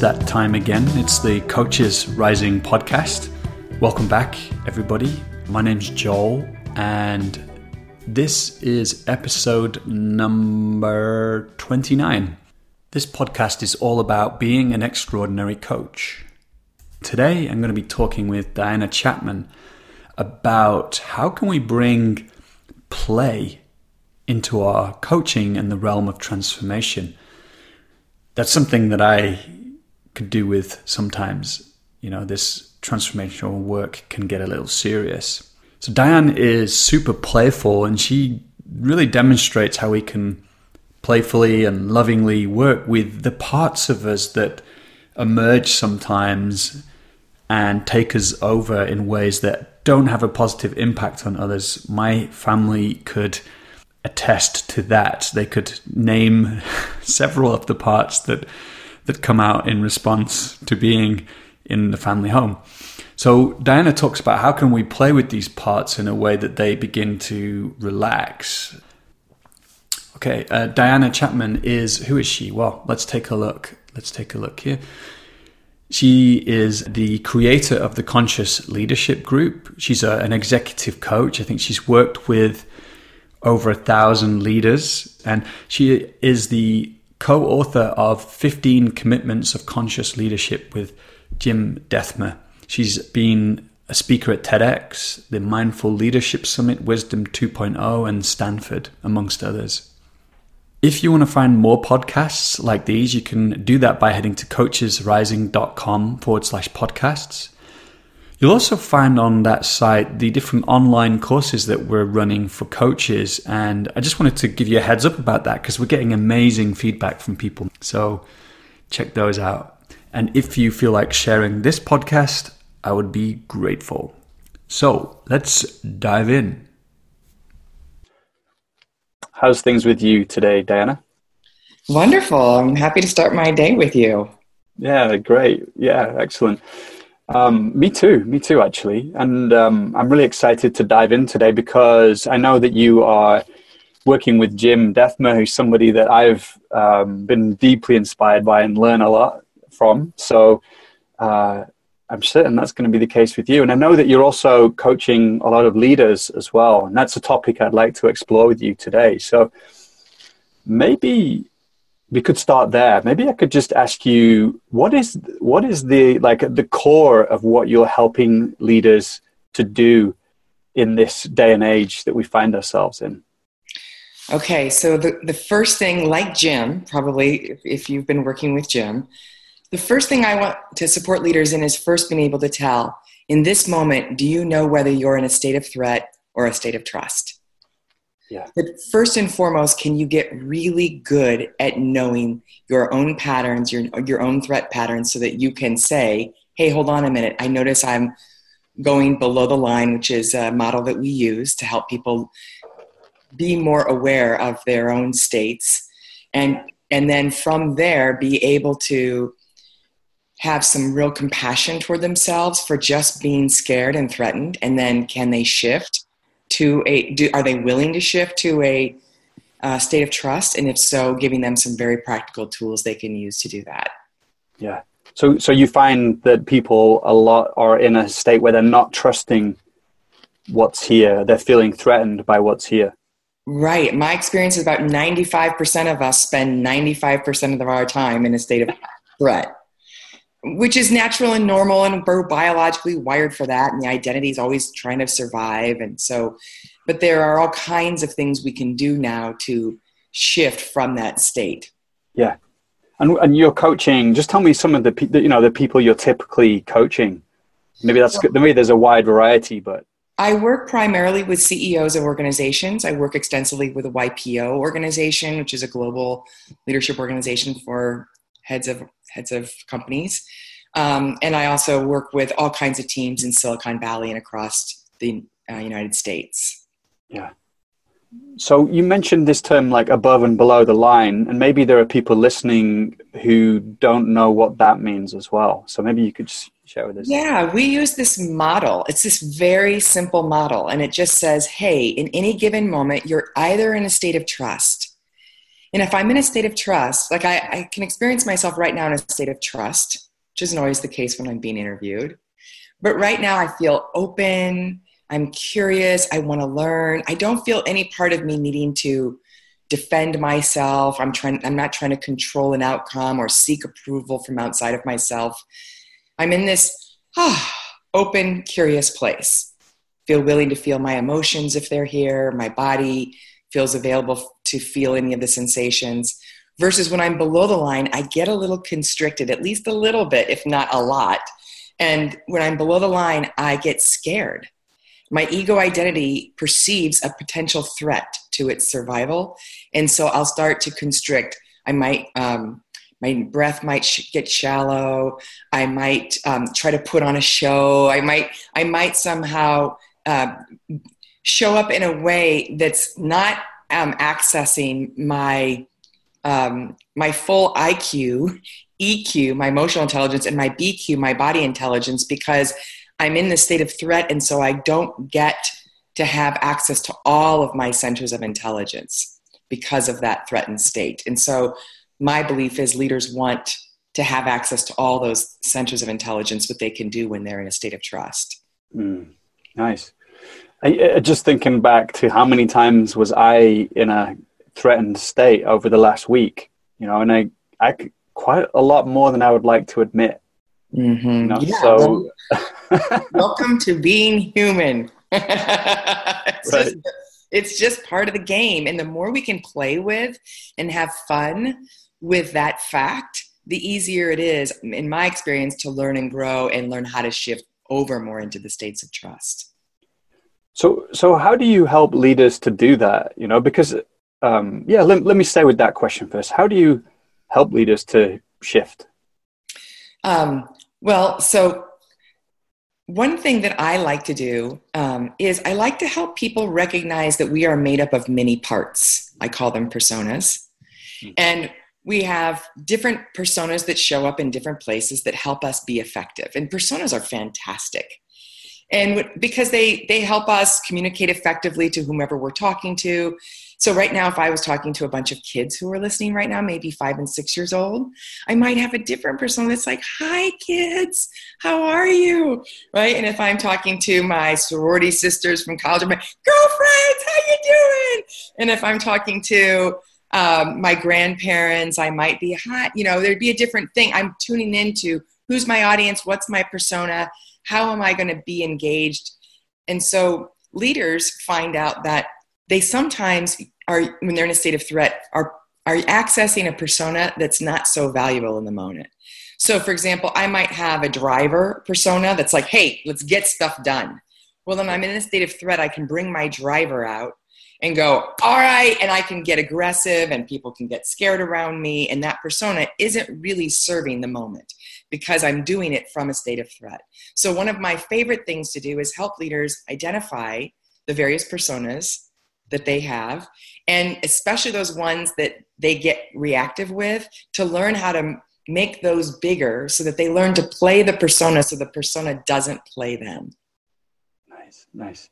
That time again. It's the Coaches Rising podcast. Welcome back, everybody. My name's Joel, and this is episode number 29. This podcast is all about being an extraordinary coach. Today, I'm going to be talking with Diana Chapman about how can we bring play into our coaching and the realm of transformation. That's something that I could do with sometimes. You know, this transformational work can get a little serious. So Diane is super playful and she really demonstrates how we can playfully and lovingly work with the parts of us that emerge sometimes and take us over in ways that don't have a positive impact on others. My family could attest to that. They could name several of the parts that that come out in response to being in the family home. So Diana talks about how can we play with these parts in a way that they begin to relax. Okay, uh, Diana Chapman is who is she? Well, let's take a look. Let's take a look here. She is the creator of the Conscious Leadership Group. She's a, an executive coach. I think she's worked with over a thousand leaders, and she is the co author of 15 Commitments of Conscious Leadership with Jim Dethmer. She's been a speaker at TEDx, the Mindful Leadership Summit, Wisdom 2.0, and Stanford, amongst others. If you want to find more podcasts like these, you can do that by heading to coachesrising.com forward slash podcasts. You'll also find on that site the different online courses that we're running for coaches. And I just wanted to give you a heads up about that because we're getting amazing feedback from people. So check those out. And if you feel like sharing this podcast, I would be grateful. So let's dive in. How's things with you today, Diana? Wonderful. I'm happy to start my day with you. Yeah, great. Yeah, excellent. Um, me too. Me too, actually. And um, I'm really excited to dive in today because I know that you are working with Jim Dethmer, who's somebody that I've um, been deeply inspired by and learn a lot from. So uh, I'm certain that's going to be the case with you. And I know that you're also coaching a lot of leaders as well. And that's a topic I'd like to explore with you today. So maybe we could start there. Maybe I could just ask you what is what is the like the core of what you're helping leaders to do in this day and age that we find ourselves in? Okay, so the, the first thing, like Jim, probably if, if you've been working with Jim, the first thing I want to support leaders in is first being able to tell in this moment, do you know whether you're in a state of threat or a state of trust? Yeah. But first and foremost, can you get really good at knowing your own patterns, your, your own threat patterns, so that you can say, hey, hold on a minute. I notice I'm going below the line, which is a model that we use to help people be more aware of their own states. And, and then from there, be able to have some real compassion toward themselves for just being scared and threatened. And then can they shift? To a do, are they willing to shift to a uh, state of trust? And if so giving them some very practical tools they can use to do that. Yeah. So so you find that people a lot are in a state where they're not trusting what's here. They're feeling threatened by what's here. Right. My experience is about 95% of us spend 95% of our time in a state of threat which is natural and normal and we're biologically wired for that and the identity is always trying to survive and so but there are all kinds of things we can do now to shift from that state. Yeah. And, and you're coaching just tell me some of the, you know the people you're typically coaching. Maybe that's good maybe there's a wide variety but. I work primarily with CEOs of organizations. I work extensively with a YPO organization, which is a global leadership organization for heads of heads of companies. Um, and I also work with all kinds of teams in Silicon Valley and across the uh, United States. Yeah. So you mentioned this term like above and below the line, and maybe there are people listening who don't know what that means as well. So maybe you could share with us. Yeah, we use this model. It's this very simple model, and it just says, hey, in any given moment, you're either in a state of trust And if I'm in a state of trust, like I, I can experience myself right now in a state of trust, which isn't always the case when I'm being interviewed. But right now I feel open, I'm curious, I want to learn. I don't feel any part of me needing to defend myself. I'm trying I'm not trying to control an outcome or seek approval from outside of myself. I'm in this oh, open, curious place. Feel willing to feel my emotions if they're here. My body feels available to feel any of the sensations. Versus when I'm below the line, I get a little constricted, at least a little bit, if not a lot. And when I'm below the line, I get scared. My ego identity perceives a potential threat to its survival. And so I'll start to constrict. I might um, my breath might sh- get shallow i might um, try to put on a show i might i might somehow uh, show up in a way that's not um, accessing my um, my full iq eq my emotional intelligence and my bq my body intelligence because i'm in the state of threat and so i don't get to have access to all of my centers of intelligence because of that threatened state and so my belief is leaders want to have access to all those centers of intelligence, what they can do when they're in a state of trust. Mm, nice. I, just thinking back to how many times was I in a threatened state over the last week, you know, and I, I quite a lot more than I would like to admit. Mm-hmm. You know, yeah, so welcome to being human. it's, right. just, it's just part of the game. And the more we can play with and have fun with that fact, the easier it is, in my experience, to learn and grow and learn how to shift over more into the states of trust. So, so how do you help leaders to do that? You know, because um, yeah, let, let me stay with that question first. How do you help leaders to shift? Um, well, so one thing that I like to do um, is I like to help people recognize that we are made up of many parts. I call them personas. Mm-hmm. And we have different personas that show up in different places that help us be effective and personas are fantastic and because they they help us communicate effectively to whomever we're talking to. So right now if i was talking to a bunch of kids who are listening right now maybe five and six years old i might have a different persona that's like hi kids. How are you? Right? And if i'm talking to my sorority sisters from college i'm like girlfriends how you doing? And if i'm talking to um, my grandparents, I might be hot, you know, there'd be a different thing. I'm tuning into who's my audience, what's my persona, how am I going to be engaged? And so leaders find out that they sometimes are, when they're in a state of threat, are, are accessing a persona that's not so valuable in the moment. So, for example, I might have a driver persona that's like, hey, let's get stuff done. Well, then I'm in a state of threat. I can bring my driver out and go, all right, and I can get aggressive and people can get scared around me. And that persona isn't really serving the moment because I'm doing it from a state of threat. So, one of my favorite things to do is help leaders identify the various personas that they have, and especially those ones that they get reactive with, to learn how to make those bigger so that they learn to play the persona so the persona doesn't play them. Nice, nice.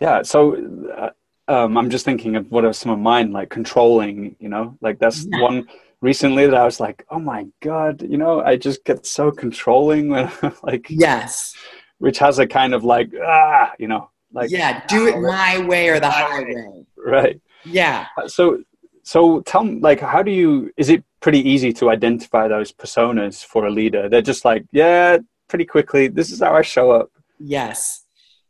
Yeah. So, uh, um, I'm just thinking of what are some of mine, like controlling, you know, like that's yeah. one recently that I was like, oh my God, you know, I just get so controlling when like, yes, which has a kind of like, ah, you know, like, yeah, do it my way or the highway. Right. Yeah. Uh, so, so tell me, like, how do you, is it pretty easy to identify those personas for a leader? They're just like, yeah, pretty quickly, this is how I show up. Yes.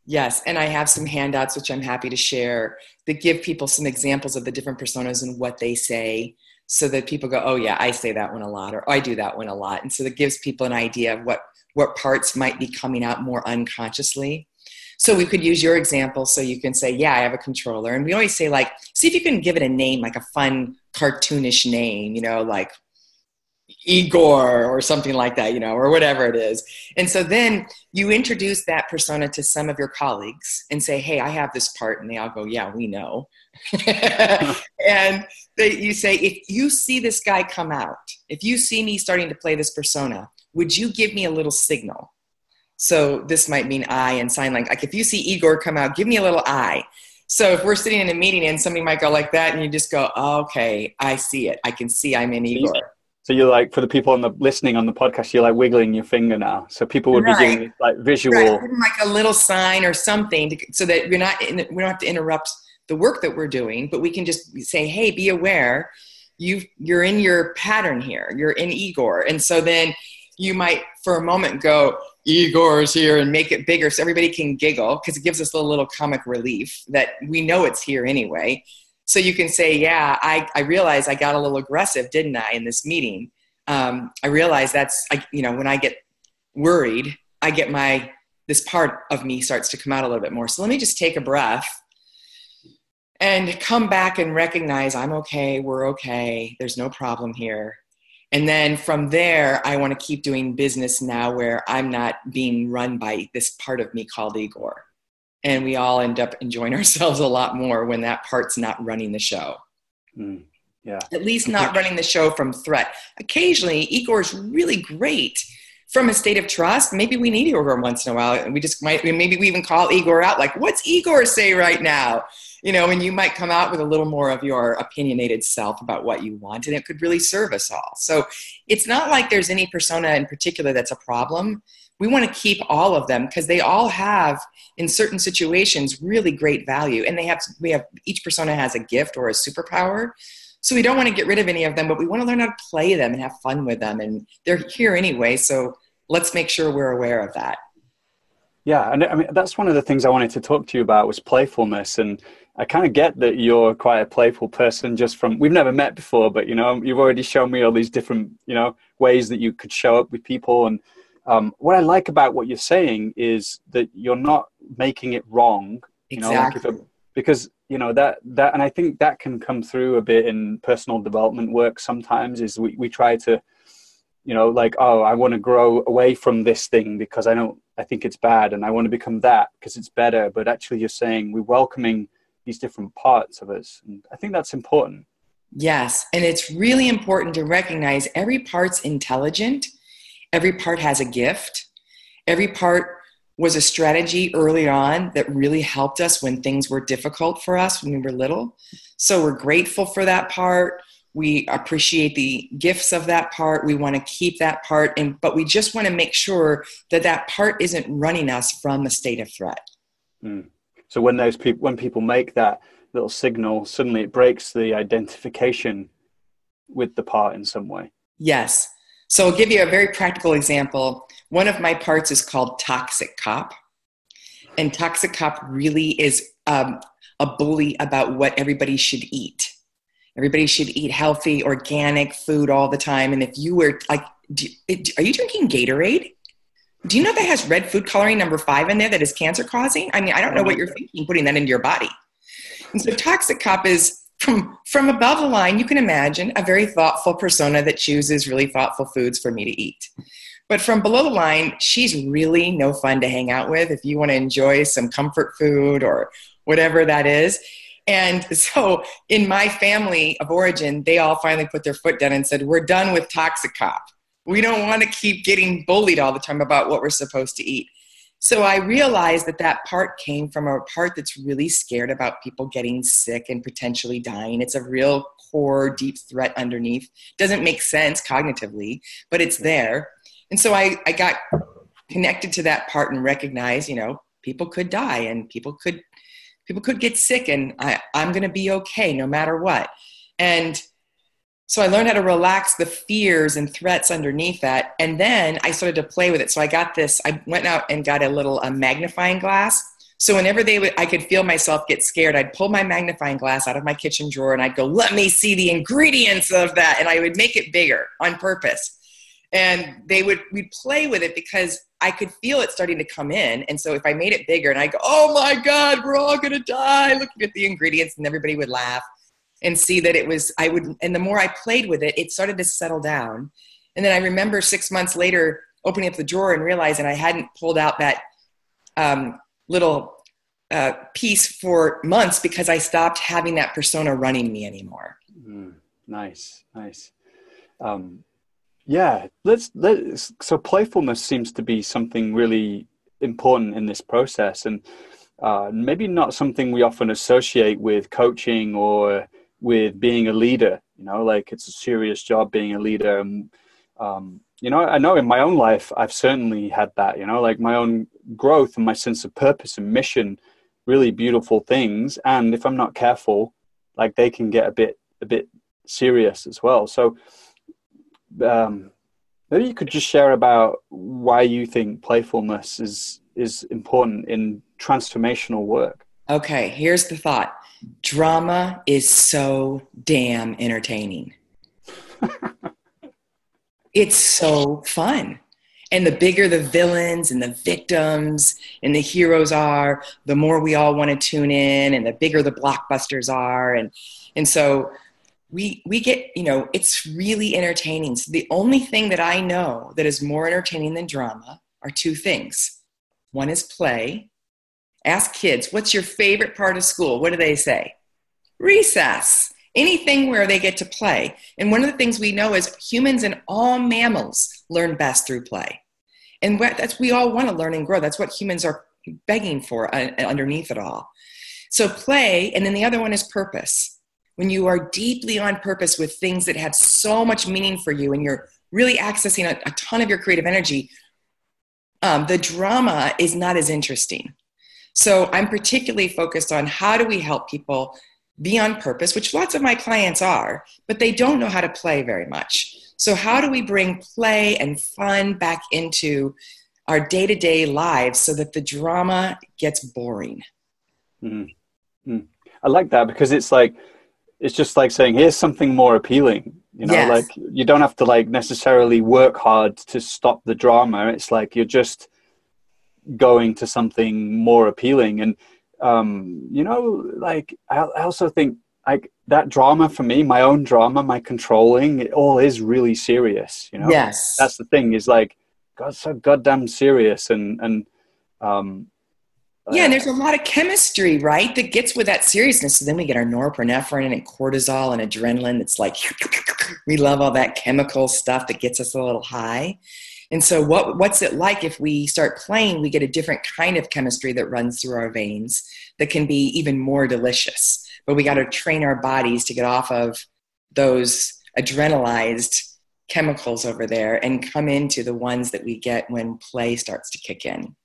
Yes, and I have some handouts which I'm happy to share that give people some examples of the different personas and what they say so that people go, "Oh yeah, I say that one a lot," or "I do that one a lot," and so that gives people an idea of what what parts might be coming out more unconsciously. So we could use your example, so you can say, "Yeah, I have a controller," and we always say like, "See if you can give it a name, like a fun cartoonish name, you know, like Igor or something like that, you know, or whatever it is. And so then you introduce that persona to some of your colleagues and say, hey, I have this part. And they all go, yeah, we know. and they, you say, if you see this guy come out, if you see me starting to play this persona, would you give me a little signal? So this might mean I and sign language. Like if you see Igor come out, give me a little I. So if we're sitting in a meeting and somebody might go like that, and you just go, oh, "Okay, I see it. I can see I'm in Igor." So you're like, for the people on the listening on the podcast, you're like wiggling your finger now. So people would right. be doing like visual, right. like a little sign or something, to, so that you're not. In, we don't have to interrupt the work that we're doing, but we can just say, "Hey, be aware, you you're in your pattern here. You're in Igor," and so then you might, for a moment, go, Igor's here and make it bigger so everybody can giggle because it gives us a little, little comic relief that we know it's here anyway. So you can say, yeah, I, I realized I got a little aggressive, didn't I, in this meeting? Um, I realize that's, I, you know, when I get worried, I get my, this part of me starts to come out a little bit more. So let me just take a breath and come back and recognize I'm okay, we're okay, there's no problem here. And then from there, I want to keep doing business now where I'm not being run by this part of me called Igor. And we all end up enjoying ourselves a lot more when that part's not running the show. Mm, yeah. At least not running the show from threat. Occasionally, Igor's really great from a state of trust. Maybe we need Igor once in a while. And we just might, maybe we even call Igor out, like, what's Igor say right now? you know, and you might come out with a little more of your opinionated self about what you want, and it could really serve us all. So it's not like there's any persona in particular that's a problem. We want to keep all of them because they all have, in certain situations, really great value, and they have we have each persona has a gift or a superpower. So we don't want to get rid of any of them, but we want to learn how to play them and have fun with them, and they're here anyway. So let's make sure we're aware of that. Yeah, and I mean that's one of the things I wanted to talk to you about was playfulness and I kind of get that you're quite a playful person just from we've never met before, but you know you've already shown me all these different you know ways that you could show up with people. And um, what I like about what you're saying is that you're not making it wrong. You exactly. Know, like because you know that that and I think that can come through a bit in personal development work sometimes. Is we we try to you know like oh I want to grow away from this thing because I don't I think it's bad and I want to become that because it's better. But actually, you're saying we're welcoming these different parts of us. And I think that's important. Yes. And it's really important to recognize every part's intelligent, every part has a gift, every part was a strategy early on that really helped us when things were difficult for us when we were little. So we're grateful for that part. We appreciate the gifts of that part. We want to keep that part, and but we just want to make sure that that part isn't running us from a state of threat. Mm. So when those people, when people make that little signal, suddenly it breaks the identification with the part in some way. Yes. So I'll give you a very practical example. One of my parts is called Toxic Cop. And Toxic Cop really is um, a bully about what everybody should eat. Everybody should eat healthy, organic food all the time. And if you were like, do, are you drinking Gatorade? Do you know that has red food coloring number five in there that is cancer causing? I mean, I don't know what you're thinking putting that into your body. And so Toxic Cop is from from above the line, you can imagine a very thoughtful persona that chooses really thoughtful foods for me to eat. But from below the line, she's really no fun to hang out with if you want to enjoy some comfort food or whatever that is. And so in my family of origin, they all finally put their foot down and said, We're done with Toxic Cop. We don't want to keep getting bullied all the time about what we're supposed to eat. So I realized that that part came from a part that's really scared about people getting sick and potentially dying. It's a real core, deep threat underneath. Doesn't make sense cognitively, but it's there. And so I, I got connected to that part and recognized, you know, people could die and people could people could get sick and I, I'm gonna be okay no matter what. And so I learned how to relax the fears and threats underneath that. And then I started to play with it. So I got this, I went out and got a little a magnifying glass. So whenever they would, I could feel myself get scared, I'd pull my magnifying glass out of my kitchen drawer and I'd go, let me see the ingredients of that. And I would make it bigger on purpose. And they would, we'd play with it because I could feel it starting to come in. And so if I made it bigger and I go, oh my God, we're all going to die, looking at the ingredients and everybody would laugh and see that it was i would and the more i played with it it started to settle down. And then i remember six months later opening up the drawer and realizing i hadn't pulled out that um, little uh, piece for months because i stopped having that persona running me anymore. Mm, nice nice. Um, yeah let's let's so playfulness seems to be something really important in this process and uh, maybe not something we often associate with coaching or with being a leader. You know, like it's a serious job being a leader. And, um, you know, I know in my own life, I've certainly had that. You know, like my own growth and my sense of purpose and mission, really beautiful things. And if I'm not careful, like they can get a bit a bit serious as well. So um, maybe you could just share about why you think playfulness is is important in transformational work. Okay, here's the thought. Drama is so damn entertaining. it's so fun. And the bigger the villains and the victims and the heroes are, the more we all want to tune in and the bigger the blockbusters are. And, and so we, we get, you know, it's really entertaining. So the only thing that I know that is more entertaining than drama are two things. One is play. Ask kids, what's your favorite part of school? What do they say? Recess anything where they get to play. And one of the things we know is humans and all mammals learn best through play. And that's we all want to learn and grow. That's what humans are begging for uh, underneath it all. So play, and then the other one is purpose. When you are deeply on purpose with things that have so much meaning for you, and you're really accessing a, a ton of your creative energy, um, the drama is not as interesting. So I'm particularly focused on how do we help people be on purpose, which lots of my clients are, but they don't know how to play very much. So, how do we bring play and fun back into our day to day lives so that the drama gets boring? Mm-hmm. I like that because it's like, it's just like saying, here's something more appealing. You know, yes. like you don't have to like necessarily work hard to stop the drama. It's like you're just going to something more appealing. And um, you know, like I, I also think like that drama for me, my own drama, my controlling, it all is really serious. You know, yes, that's the thing is like, God, so goddamn serious, and and um, yeah, and there's a lot of chemistry, right, that gets with that seriousness. So then we get our norepinephrine and cortisol and adrenaline. It's like we love all that chemical stuff that gets us a little high. And so, what, what's it like if we start playing? We get a different kind of chemistry that runs through our veins that can be even more delicious. But we got to train our bodies to get off of those adrenalized chemicals over there and come into the ones that we get when play starts to kick in.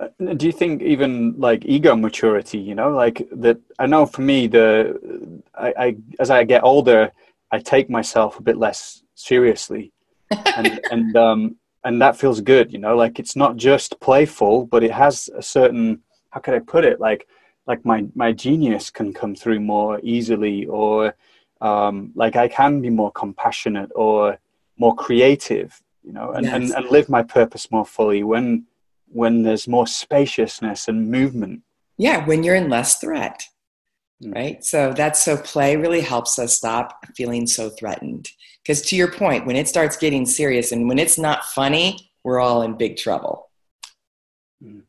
Uh, do you think even like ego maturity, you know, like that? I know for me, the I, I as I get older, I take myself a bit less seriously and and um, and that feels good. You know, like it's not just playful, but it has a certain how could I put it like like my my genius can come through more easily, or um, like I can be more compassionate or more creative. You know, and, yes. and, and live my purpose more fully when when there's more spaciousness and movement. Yeah, when you're in less threat. Right? So that's so play really helps us stop feeling so threatened. Because to your point, when it starts getting serious and when it's not funny, we're all in big trouble. Mm.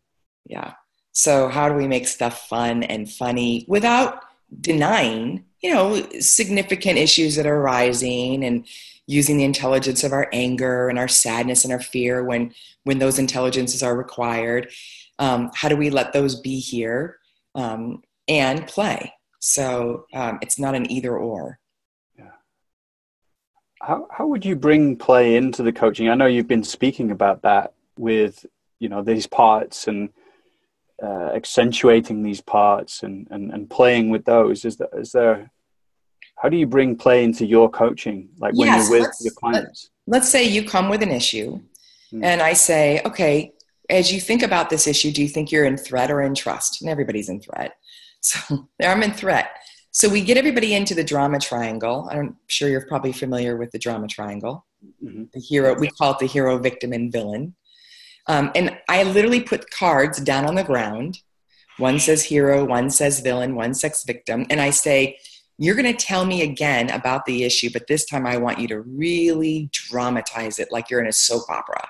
Yeah. So how do we make stuff fun and funny without denying, you know, significant issues that are rising and using the intelligence of our anger and our sadness and our fear when when those intelligences are required? Um, how do we let those be here um, and play? So um, it's not an either or. Yeah. How how would you bring play into the coaching? I know you've been speaking about that with you know these parts and uh, accentuating these parts and, and and playing with those. Is there is there how do you bring play into your coaching like when yes, you're with your clients let's say you come with an issue hmm. and i say okay as you think about this issue do you think you're in threat or in trust and everybody's in threat so I'm in threat. So we get everybody into the drama triangle. I'm sure you're probably familiar with the drama triangle. Mm-hmm. The hero, we call it the hero, victim, and villain. Um, and I literally put cards down on the ground. One says hero, one says villain, one says victim. And I say, You're going to tell me again about the issue, but this time I want you to really dramatize it like you're in a soap opera.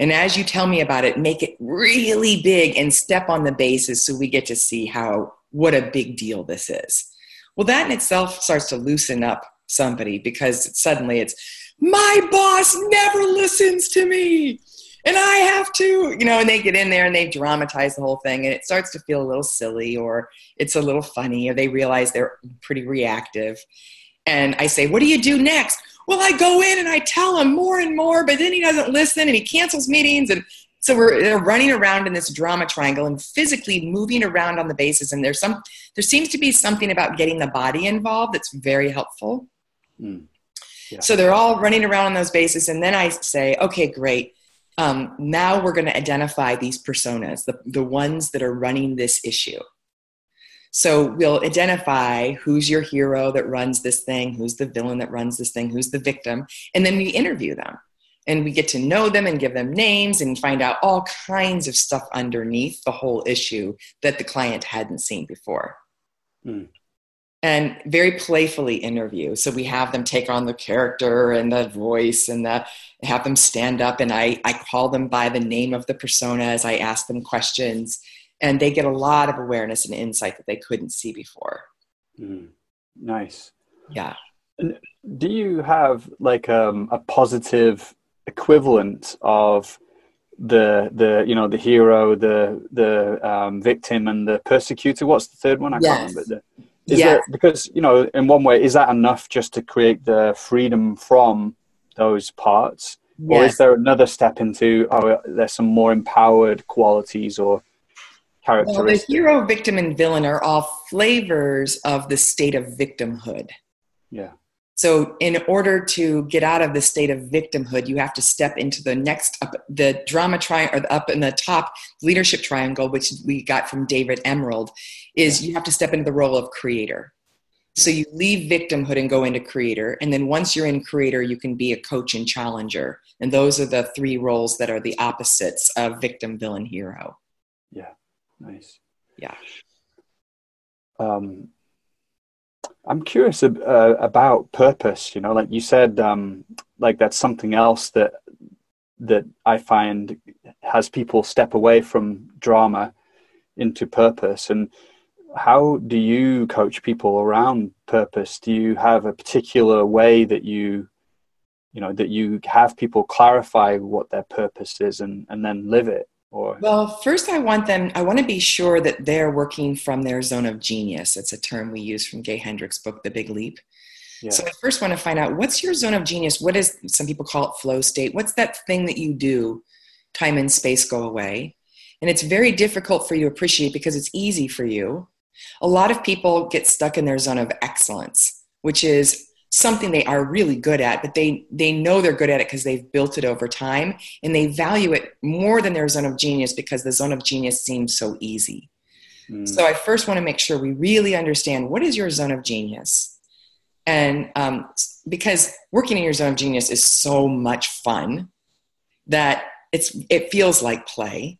And as you tell me about it, make it really big and step on the bases so we get to see how what a big deal this is. Well, that in itself starts to loosen up somebody because suddenly it's my boss never listens to me and I have to, you know, and they get in there and they dramatize the whole thing and it starts to feel a little silly or it's a little funny or they realize they're pretty reactive. And I say, What do you do next? Well, I go in and I tell him more and more, but then he doesn't listen and he cancels meetings. And so we're running around in this drama triangle and physically moving around on the bases. And there's some, there seems to be something about getting the body involved that's very helpful. Mm. Yeah. So they're all running around on those bases. And then I say, okay, great. Um, now we're going to identify these personas, the, the ones that are running this issue. So we'll identify who's your hero that runs this thing, who's the villain that runs this thing, who's the victim, and then we interview them. And we get to know them and give them names and find out all kinds of stuff underneath the whole issue that the client hadn't seen before. Hmm. And very playfully interview. So we have them take on the character and the voice and the, have them stand up. And I, I call them by the name of the persona as I ask them questions and they get a lot of awareness and insight that they couldn't see before. Mm, nice. Yeah. do you have like um, a positive equivalent of the the you know the hero, the the um, victim, and the persecutor? What's the third one? I yes. can't remember. Is yeah. There, because you know, in one way, is that enough just to create the freedom from those parts, yes. or is there another step into? Oh, there's some more empowered qualities or well, the hero, victim, and villain are all flavors of the state of victimhood. Yeah. So, in order to get out of the state of victimhood, you have to step into the next up the drama triangle, or up in the top leadership triangle, which we got from David Emerald, is you have to step into the role of creator. So you leave victimhood and go into creator, and then once you're in creator, you can be a coach and challenger, and those are the three roles that are the opposites of victim, villain, hero. Nice. Yeah. Um, I'm curious uh, about purpose. You know, like you said, um, like that's something else that that I find has people step away from drama into purpose. And how do you coach people around purpose? Do you have a particular way that you, you know, that you have people clarify what their purpose is and and then live it? Or well, first I want them. I want to be sure that they're working from their zone of genius. It's a term we use from Gay Hendricks' book, The Big Leap. Yeah. So I first want to find out what's your zone of genius. What is some people call it flow state? What's that thing that you do? Time and space go away, and it's very difficult for you to appreciate because it's easy for you. A lot of people get stuck in their zone of excellence, which is something they are really good at, but they they know they're good at it because they've built it over time and they value it more than their zone of genius because the zone of genius seems so easy. Mm. So I first want to make sure we really understand what is your zone of genius, and um, because working in your zone of genius is so much fun that it's it feels like play.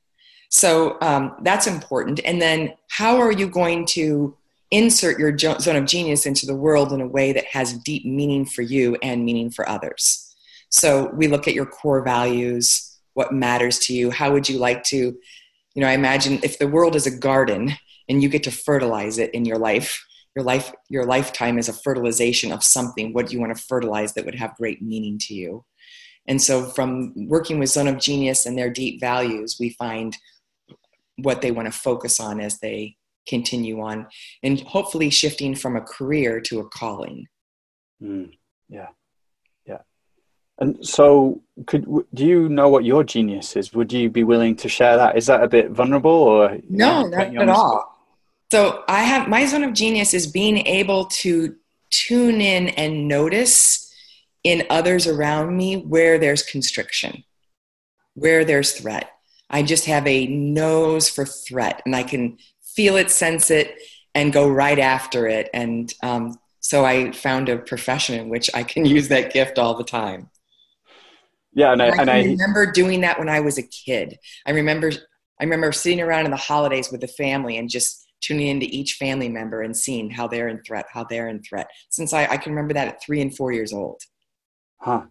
So um, that's important. And then how are you going to insert your zone of genius into the world in a way that has deep meaning for you and meaning for others. So we look at your core values, what matters to you, how would you like to, you know, I imagine if the world is a garden and you get to fertilize it in your life, your life your lifetime is a fertilization of something. What do you want to fertilize that would have great meaning to you? And so from working with Zone of Genius and their deep values, we find what they want to focus on as they continue on and hopefully shifting from a career to a calling. Mm, yeah yeah. And so could do you know what your genius is? Would you be willing to share that? Is that a bit vulnerable or no not at all. so i have my zone of genius is being able to tune in and notice in others around me where there's constriction where there's threat. I just have a nose for threat and I can feel it, sense it, and go right after it. And um, so I found a profession in which I can use that gift all the time. Yeah, and, I, and I, remember doing that when I was a kid. I remember I remember sitting around in the holidays with the family and just tuning into each family member and seeing how they're in threat, how they're in threat. Since I, I can remember that at three and four years old. Huh.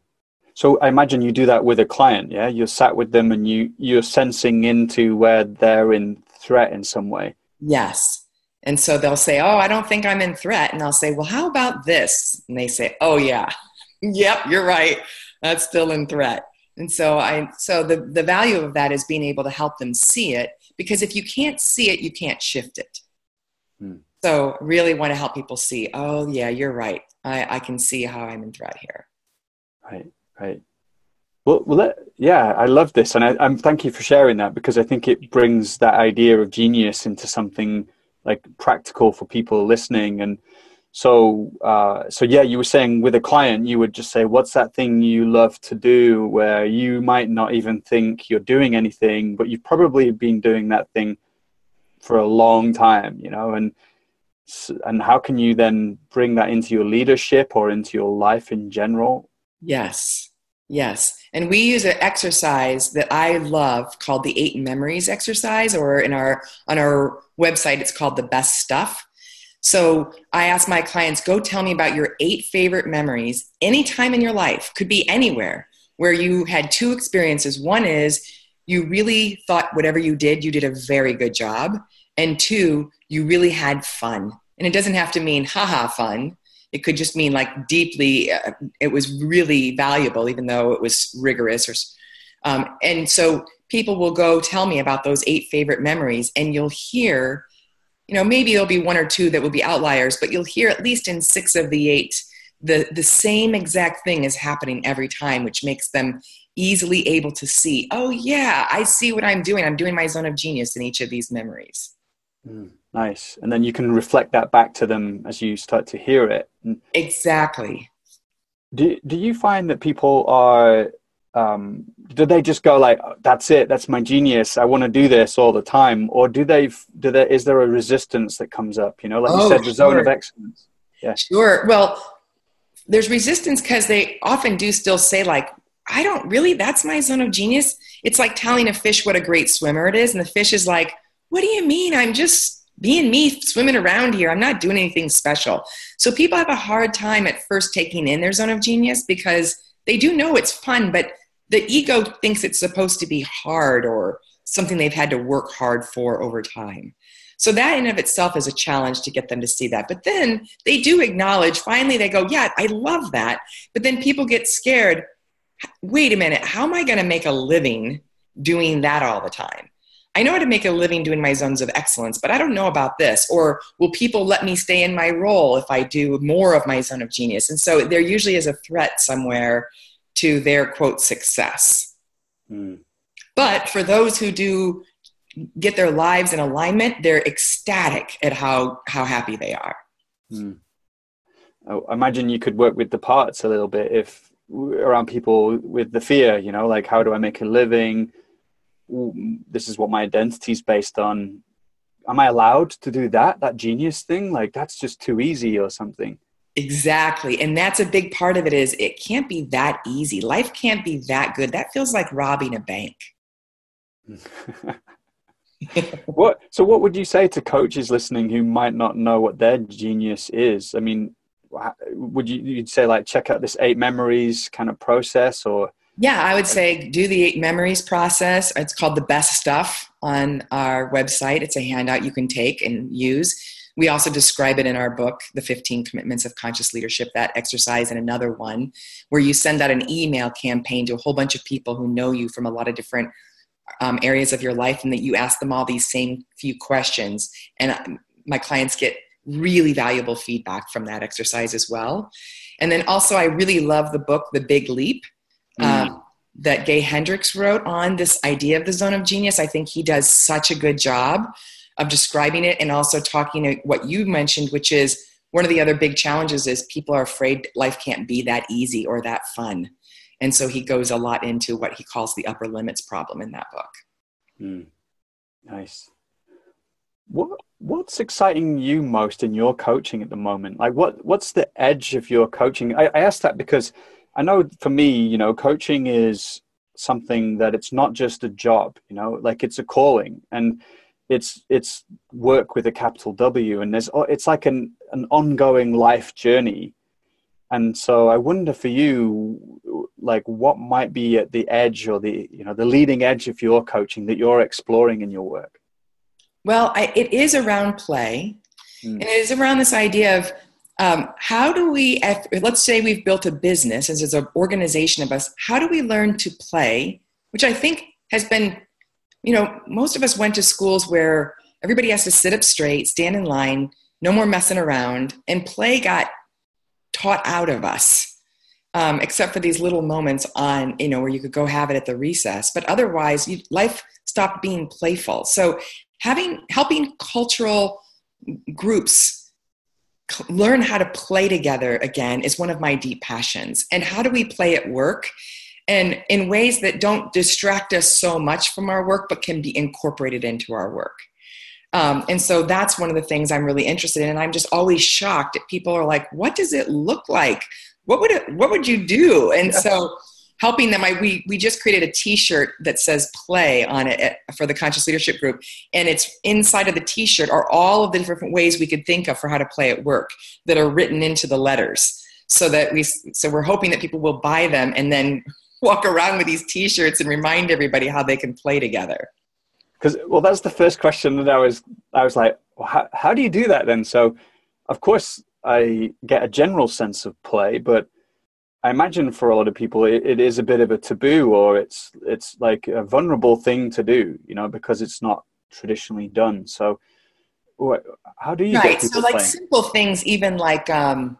So I imagine you do that with a client, yeah? You're sat with them and you you're sensing into where they're in threat in some way. Yes. And so they'll say, Oh, I don't think I'm in threat. And I'll say, Well, how about this? And they say, Oh, yeah. yep, you're right. That's still in threat. And so I so the, the value of that is being able to help them see it because if you can't see it, you can't shift it. Hmm. So really want to help people see, oh yeah, you're right. I, I can see how I'm in threat here. Right, right. Well, well yeah, I love this, and I, I'm thank you for sharing that because I think it brings that idea of genius into something like practical for people listening. And so, uh, so yeah, you were saying with a client, you would just say, "What's that thing you love to do?" Where you might not even think you're doing anything, but you've probably been doing that thing for a long time, you know, and and how can you then bring that into your leadership or into your life in general yes yes and we use an exercise that i love called the eight memories exercise or in our on our website it's called the best stuff so i ask my clients go tell me about your eight favorite memories anytime in your life could be anywhere where you had two experiences one is you really thought whatever you did you did a very good job and two you really had fun. And it doesn't have to mean haha fun. It could just mean like deeply, uh, it was really valuable, even though it was rigorous. Or, um, and so people will go tell me about those eight favorite memories, and you'll hear, you know, maybe there'll be one or two that will be outliers, but you'll hear at least in six of the eight, the, the same exact thing is happening every time, which makes them easily able to see, oh, yeah, I see what I'm doing. I'm doing my zone of genius in each of these memories. Mm. Nice. And then you can reflect that back to them as you start to hear it. Exactly. Do, do you find that people are, um, do they just go like, that's it, that's my genius, I want to do this all the time? Or do they, do there, is there a resistance that comes up? You know, like oh, you said, the sure. zone of excellence. Yeah. Sure. Well, there's resistance because they often do still say like, I don't really, that's my zone of genius. It's like telling a fish what a great swimmer it is. And the fish is like, what do you mean? I'm just being me swimming around here. I'm not doing anything special. So people have a hard time at first taking in their zone of genius because they do know it's fun but the ego thinks it's supposed to be hard or something they've had to work hard for over time. So that in of itself is a challenge to get them to see that. But then they do acknowledge finally they go yeah i love that. But then people get scared. Wait a minute. How am i going to make a living doing that all the time I know how to make a living doing my zones of excellence, but I don't know about this. Or will people let me stay in my role if I do more of my zone of genius? And so there usually is a threat somewhere to their quote success. Mm. But for those who do get their lives in alignment, they're ecstatic at how, how happy they are. Mm. I imagine you could work with the parts a little bit if around people with the fear, you know, like how do I make a living? This is what my identity is based on. Am i allowed to do that that genius thing? Like that's just too easy or something. Exactly. And that's a big part of it is it can't be that easy. Life can't be that good. That feels like robbing a bank. What so what would you say to coaches listening who might not know what their genius is? I mean would you you'd say like check out this eight memories kind of process or yeah, I would say do the eight memories process. It's called the best stuff on our website. It's a handout you can take and use. We also describe it in our book, The 15 Commitments of Conscious Leadership, that exercise and another one, where you send out an email campaign to a whole bunch of people who know you from a lot of different um, areas of your life and that you ask them all these same few questions. And um, my clients get really valuable feedback from that exercise as well. And then also, I really love the book, The Big Leap mm. uh, that Gay Hendricks wrote on this idea of the zone of genius. I think he does such a good job of describing it and also talking to what you mentioned, which is one of the other big challenges is people are afraid life can't be that easy or that fun. And so he goes a lot into what he calls the upper limits problem in that book. Mm. Nice. What what's exciting you most in your coaching at the moment? Like what what's the edge of your coaching? I, I ask that because I know for me, you know, coaching is something that it's not just a job, you know, like it's a calling and it's it's work with a capital W and there's it's like an an ongoing life journey. And so I wonder for you like what might be at the edge or the you know the leading edge of your coaching that you're exploring in your work. Well, I, it is around play, mm. and it is around this idea of um, how do we, let's say we've built a business as an organization of us, how do we learn to play, which I think has been, you know, most of us went to schools where everybody has to sit up straight, stand in line, no more messing around, and play got taught out of us. Um, except for these little moments on, you know, where you could go have it at the recess. But otherwise, you, life stopped being playful. So having helping cultural groups learn how to play together again is one of my deep passions. And how do we play at work? And in ways that don't distract us so much from our work, but can be incorporated into our work. Um, and so that's one of the things I'm really interested in. And I'm just always shocked that people are like, what does it look like? What would it, what would you do? And so helping them. I, we, we just created a t-shirt that says play on it at, for the conscious leadership group. And it's inside of the t-shirt are all of the different ways we could think of for how to play at work that are written into the letters. So that we, so we're hoping that people will buy them and then walk around with these t-shirts and remind everybody how they can play together. Because, well, that's the first question that I was, I was like, well, how, how do you do that then? So of course I get a general sense of play, but I imagine for a lot of people it, it is a bit of a taboo or it's it's like a vulnerable thing to do, you know, because it's not traditionally done. So what, how do you right? so like playing? simple things, even like um,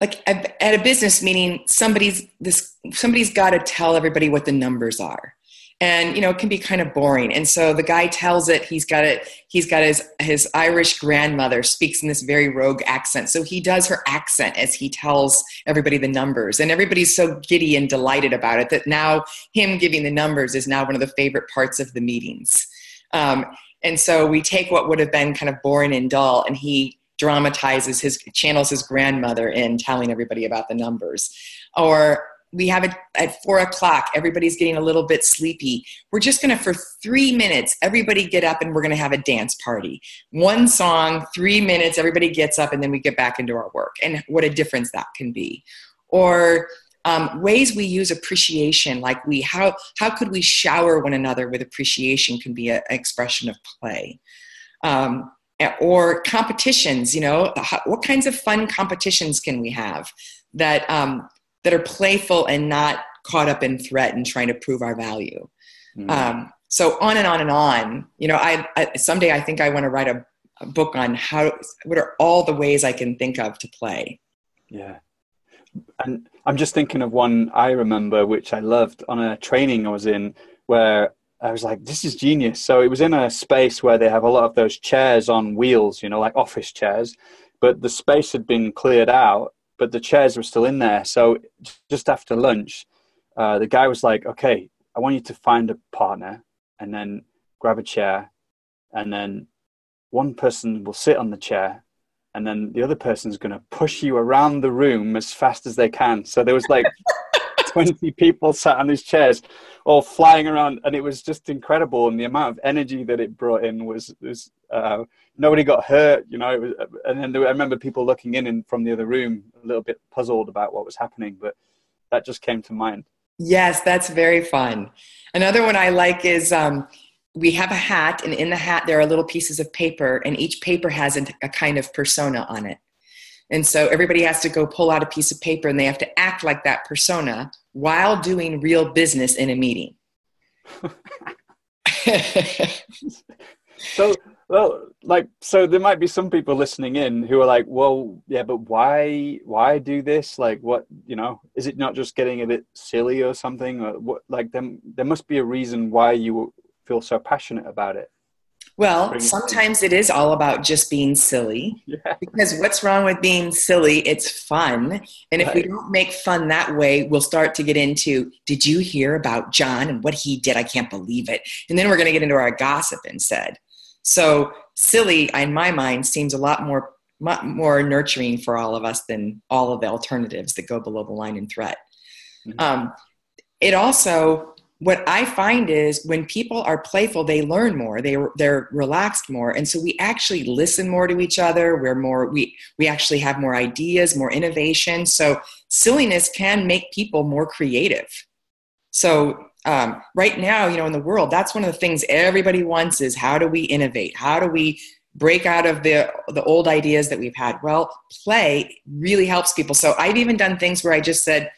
like at a business meeting, somebody's this somebody's got to tell everybody what the numbers are and you know it can be kind of boring. And so the guy tells it he's got it he's got his his irish grandmother speaks in this very rogue accent. So he does her accent as he tells everybody the numbers. And everybody's so giddy and delighted about it that now him giving the numbers is now one of the favorite parts of the meetings. Um, and so we take what would have been kind of boring and dull and he dramatizes his channels his grandmother in telling everybody about the numbers. Or we have it at four o'clock. Everybody's getting a little bit sleepy. We're just going to, for three minutes, everybody get up and we're going to have a dance party. One song, three minutes, everybody gets up and then we get back into our work. And what a difference that can be. Or um, ways we use appreciation, like we, how, how could we shower one another with appreciation can be a, an expression of play. Um, or competitions, you know, what kinds of fun competitions can we have that um, that are playful and not caught up in threat and trying to prove our value. Mm. Um, so on and on and on. You know, I, I someday I think I want to write a, a, book on how what are all the ways I can think of to play. Yeah. And I'm just thinking of one I remember which I loved on a training I was in where I was like, this is genius. So it was in a space where they have a lot of those chairs on wheels, you know, like office chairs, but the space had been cleared out but the chairs were still in there. So just after lunch, uh, the guy was like, "Okay, I want you to find a partner, and then grab a chair, and then one person will sit on the chair, and then the other person's going to push you around the room as fast as they can." So there was like 20 people sat on these chairs, all flying around, and it was just incredible. And the amount of energy that it brought in was was uh, nobody got hurt, you know. Was, and then there, I remember people looking in and from the other room, a little bit puzzled about what was happening, but that just came to mind. Yes, that's very fun. Another one I like is um, we have a hat, and in the hat there are little pieces of paper, and each paper has a kind of persona on it. And so everybody has to go pull out a piece of paper and they have to act like that persona while doing real business in a meeting. so well like so there might be some people listening in who are like well yeah but why why do this? Like what you know is it not just getting a bit silly or something? Or what like them there must be a reason why you feel so passionate about it well, sometimes it is all about just being silly. Yeah. Because what's wrong with being silly? It's fun. And if we don't make fun that way, we'll start to get into, did you hear about John and what he did? I can't believe it. And then we're going to get into our gossip instead. So, silly, in my mind, seems a lot more more nurturing for all of us than all of the alternatives that go below the line in threat. Mm-hmm. Um, it also what I find is when people are playful, they learn more. They they're relaxed more, and so we actually listen more to each other. We're more we we actually have more ideas, more innovation. So silliness can make people more creative. So um, right now, you know, in the world, that's one of the things everybody wants is how do we innovate? How do we break out of the the old ideas that we've had well play really helps people so i've even done things where i just said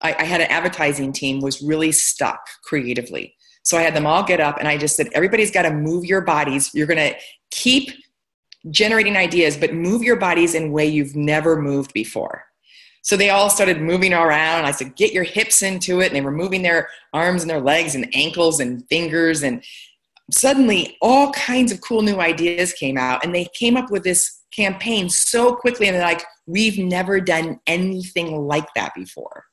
I, I, had an advertising team was really stuck creatively so i had them all get up and i just said everybody's got to move your bodies you're going to keep generating ideas but move your bodies in a way you've never moved before so they all started moving around. I said, get your hips into it. And they were moving their arms and their legs and ankles and fingers. And suddenly all kinds of cool new ideas came out. And they came up with this campaign so quickly. And they're like, we've never done anything like that before.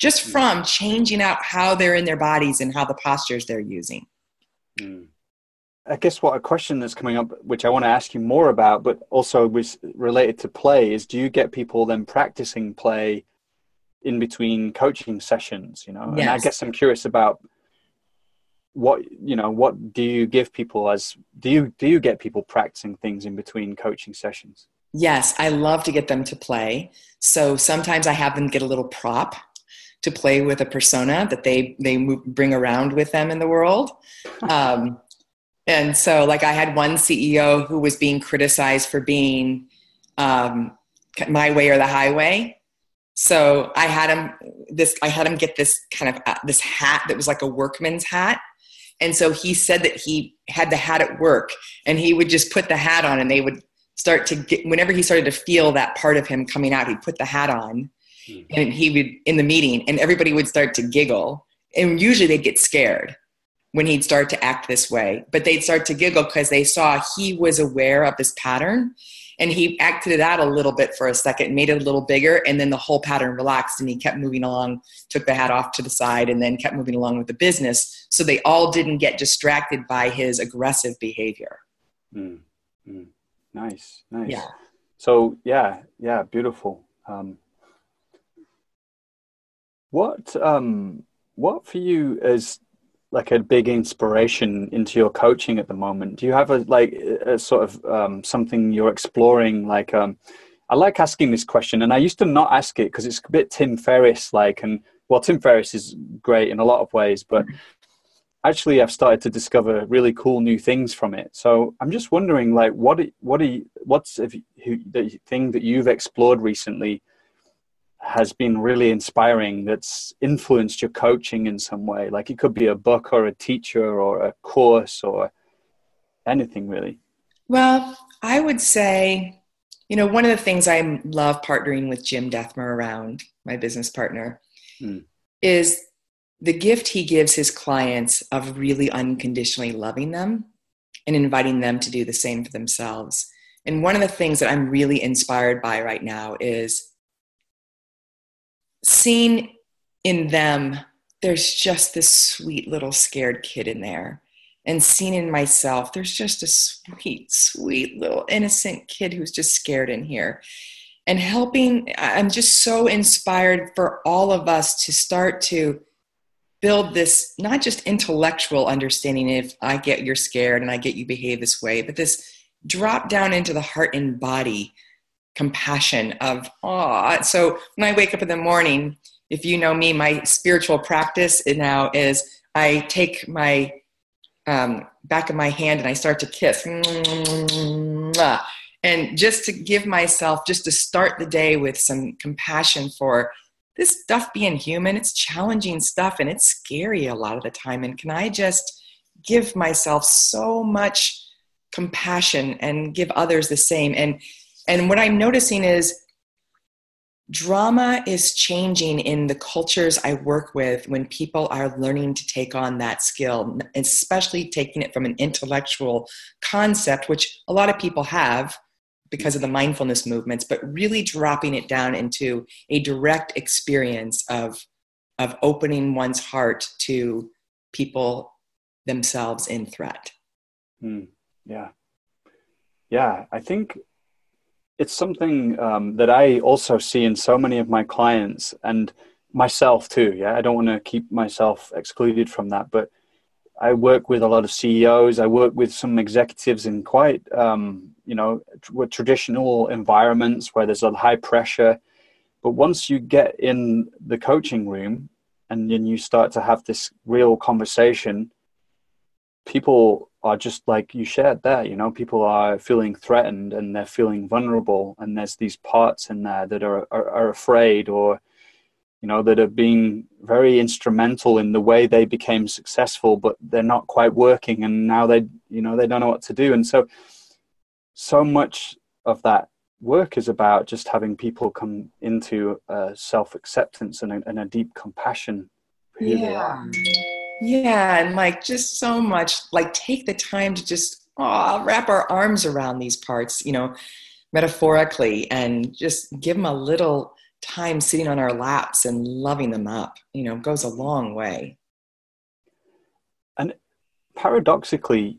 Just hmm. from changing out how they're in their bodies and how the postures they're using. Mm. I guess what a question that's coming up, which I want to ask you more about, but also was related to play, is do you get people then practicing play in between coaching sessions? You know, yes. and I guess I'm curious about what you know. What do you give people as do you do you get people practicing things in between coaching sessions? Yes, I love to get them to play. So sometimes I have them get a little prop to play with a persona that they they bring around with them in the world. Um, and so, like, I had one CEO who was being criticized for being um, my way or the highway. So I had him this. I had him get this kind of uh, this hat that was like a workman's hat. And so he said that he had the hat at work, and he would just put the hat on, and they would start to get. Whenever he started to feel that part of him coming out, he'd put the hat on. And he would in the meeting, and everybody would start to giggle, and usually they'd get scared when he'd start to act this way. But they'd start to giggle because they saw he was aware of this pattern and he acted it out a little bit for a second, made it a little bigger, and then the whole pattern relaxed and he kept moving along, took the hat off to the side, and then kept moving along with the business. So they all didn't get distracted by his aggressive behavior. Mm, mm. Nice, nice. Yeah. So, yeah, yeah, beautiful. Um, what um, what for you is like a big inspiration into your coaching at the moment? Do you have a like a sort of um, something you're exploring? Like, um, I like asking this question, and I used to not ask it because it's a bit Tim Ferriss like, and well, Tim Ferriss is great in a lot of ways, but actually, I've started to discover really cool new things from it. So I'm just wondering, like, what what are you, what's the thing that you've explored recently? Has been really inspiring that's influenced your coaching in some way. Like it could be a book or a teacher or a course or anything really. Well i would say you know one of the things i love partnering with jim dethmer around my business partner hmm. is the gift he gives his clients of really unconditionally loving them and inviting them to do the same for themselves. And one of the things that i'm really inspired by right now is seeing in them, there's just this sweet little scared kid in there. And seen in myself, there's just a sweet, sweet little innocent kid who's just scared in here. And helping, I'm just so inspired for all of us to start to build this not just intellectual understanding if I get you're scared and I get you behave this way, but this drop down into the heart and body compassion of awe. So when I wake up in the morning, if you know me, my spiritual practice now is I take my um, back of my hand and I start to kiss. And just to give myself, just to start the day with some compassion for this stuff being human, it's challenging stuff and it's scary a lot of the time. And can I just give myself so much compassion and give others the same? And and what I'm noticing is drama is changing in the cultures I work with when people are learning to take on that skill, especially taking it from an intellectual concept, which a lot of people have because of the mindfulness movements, but really dropping it down into a direct experience of, of opening one's heart to people themselves in threat. Mm, yeah. Yeah, I think it's something um, that I also see in so many of my clients and myself too. Yeah, I don't want to keep myself excluded from that, but I work with a lot of CEOs. I work with some executives in quite, um, you know, with traditional environments where there's a high pressure. But once you get in the coaching room and then you start to have this real conversation, people are just like you shared there. You know, people are feeling threatened and they're feeling vulnerable, and there's these parts in there that are are, are afraid or you know that have been very instrumental in the way they became successful but they're not quite working and now they you know they don't know what to do and so so much of that work is about just having people come into uh, self-acceptance and a, and a deep compassion for who yeah. they are Yeah, and like just so much, like take the time to just oh, wrap our arms around these parts, you know, metaphorically, and just give them a little time sitting on our laps and loving them up, you know, goes a long way. and paradoxically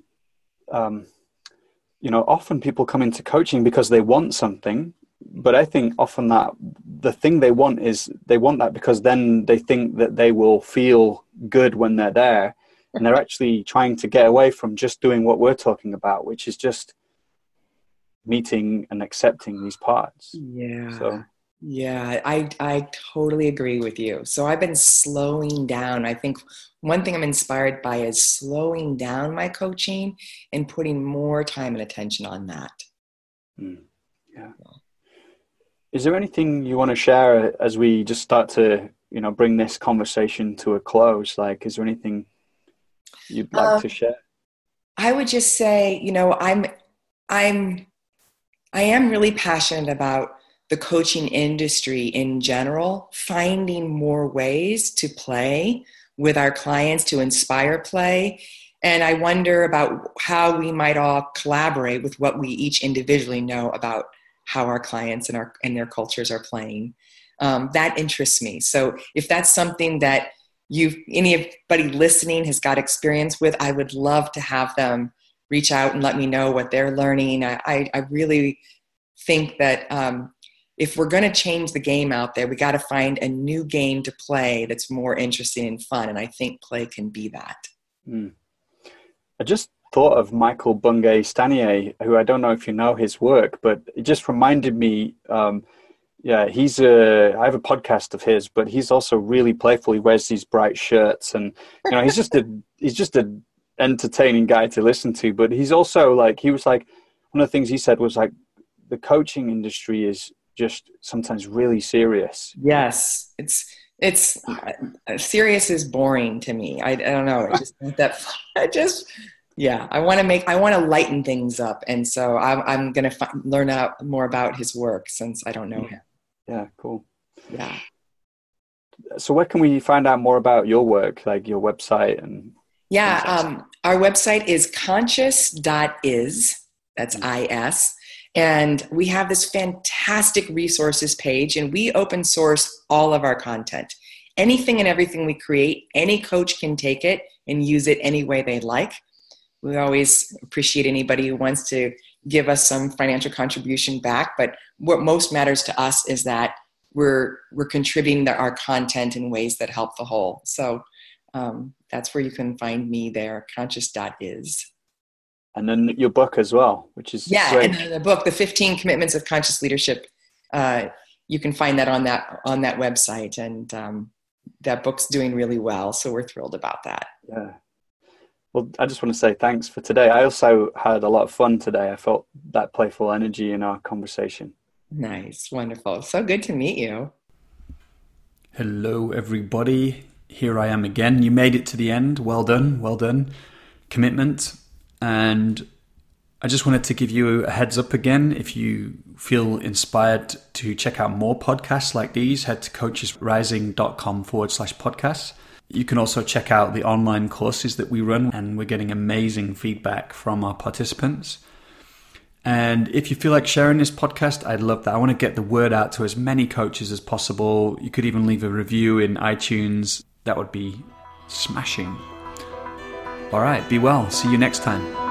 um, you know often people come into coaching because they want something but i think often that the thing they want is they want that because then they think that they will feel good when they're there and they're actually trying to get away from just doing what we're talking about which is just meeting and accepting these parts Yeah. so Yeah, I I totally agree with you. So I've been slowing down. I think one thing I'm inspired by is slowing down my coaching and putting more time and attention on that. mm, yeah is there anything you want to share as we just start to you know bring this conversation to a close like is there anything you'd like Um, to share I would just say, you know, I'm I'm I am really passionate about the coaching industry in general, finding more ways to play with our clients to inspire play. And I wonder about how we might all collaborate with what we each individually know about how our clients and our and their cultures are playing. Um, that interests me. So if that's something that you anybody listening has got experience with, I would love to have them reach out and let me know what they're learning. I, I, I really think that um, if we're going to change the game out there, we got to find a new game to play that's more interesting and fun. And I think play can be that. Mm. I just thought of Michael Bungay Stanier, who I don't know if you know his work, but it just reminded me. Um, yeah, he's a. I have a podcast of his, but he's also really playful. He wears these bright shirts, and you know, he's just a he's just a entertaining guy to listen to. But he's also like he was like one of the things he said was like the coaching industry is just sometimes really serious. Yes, it's it's uh, serious is boring to me. I, I don't know. It just that. I just yeah. I want to make. I want to lighten things up, and so I'm I'm gonna fi- learn out more about his work since I don't know him. Yeah, cool. Yeah. So where can we find out more about your work, like your website and Yeah, um, our website is conscious.is, that's IS, and we have this fantastic resources page, and we open source all of our content. Anything and everything we create, any coach can take it and use it any way they like. We always appreciate anybody who wants to give us some financial contribution back, but what most matters to us is that we're we're contributing to our content in ways that help the whole. So um, that's where you can find me there conscious.is and then your book as well, which is yeah great. and the book the 15 commitments of conscious leadership uh, you can find that on that on that website and um, that book's doing really well so we're thrilled about that Yeah. Well, I just want to say thanks for today. I also had a lot of fun today. I felt that playful energy in our conversation. nice wonderful so good to meet you Hello, everybody. Here I am again. You made it to the end. Well done. Well done. Commitment. And I just wanted to give you a heads up again. If you feel inspired to check out more podcasts like these, head to coachesrising.com forward slash podcasts. You can also check out the online courses that we run, and we're getting amazing feedback from our participants. And if you feel like sharing this podcast, I'd love that. I want to get the word out to as many coaches as possible. You could even leave a review in iTunes. That would be smashing. All right, be well. See you next time.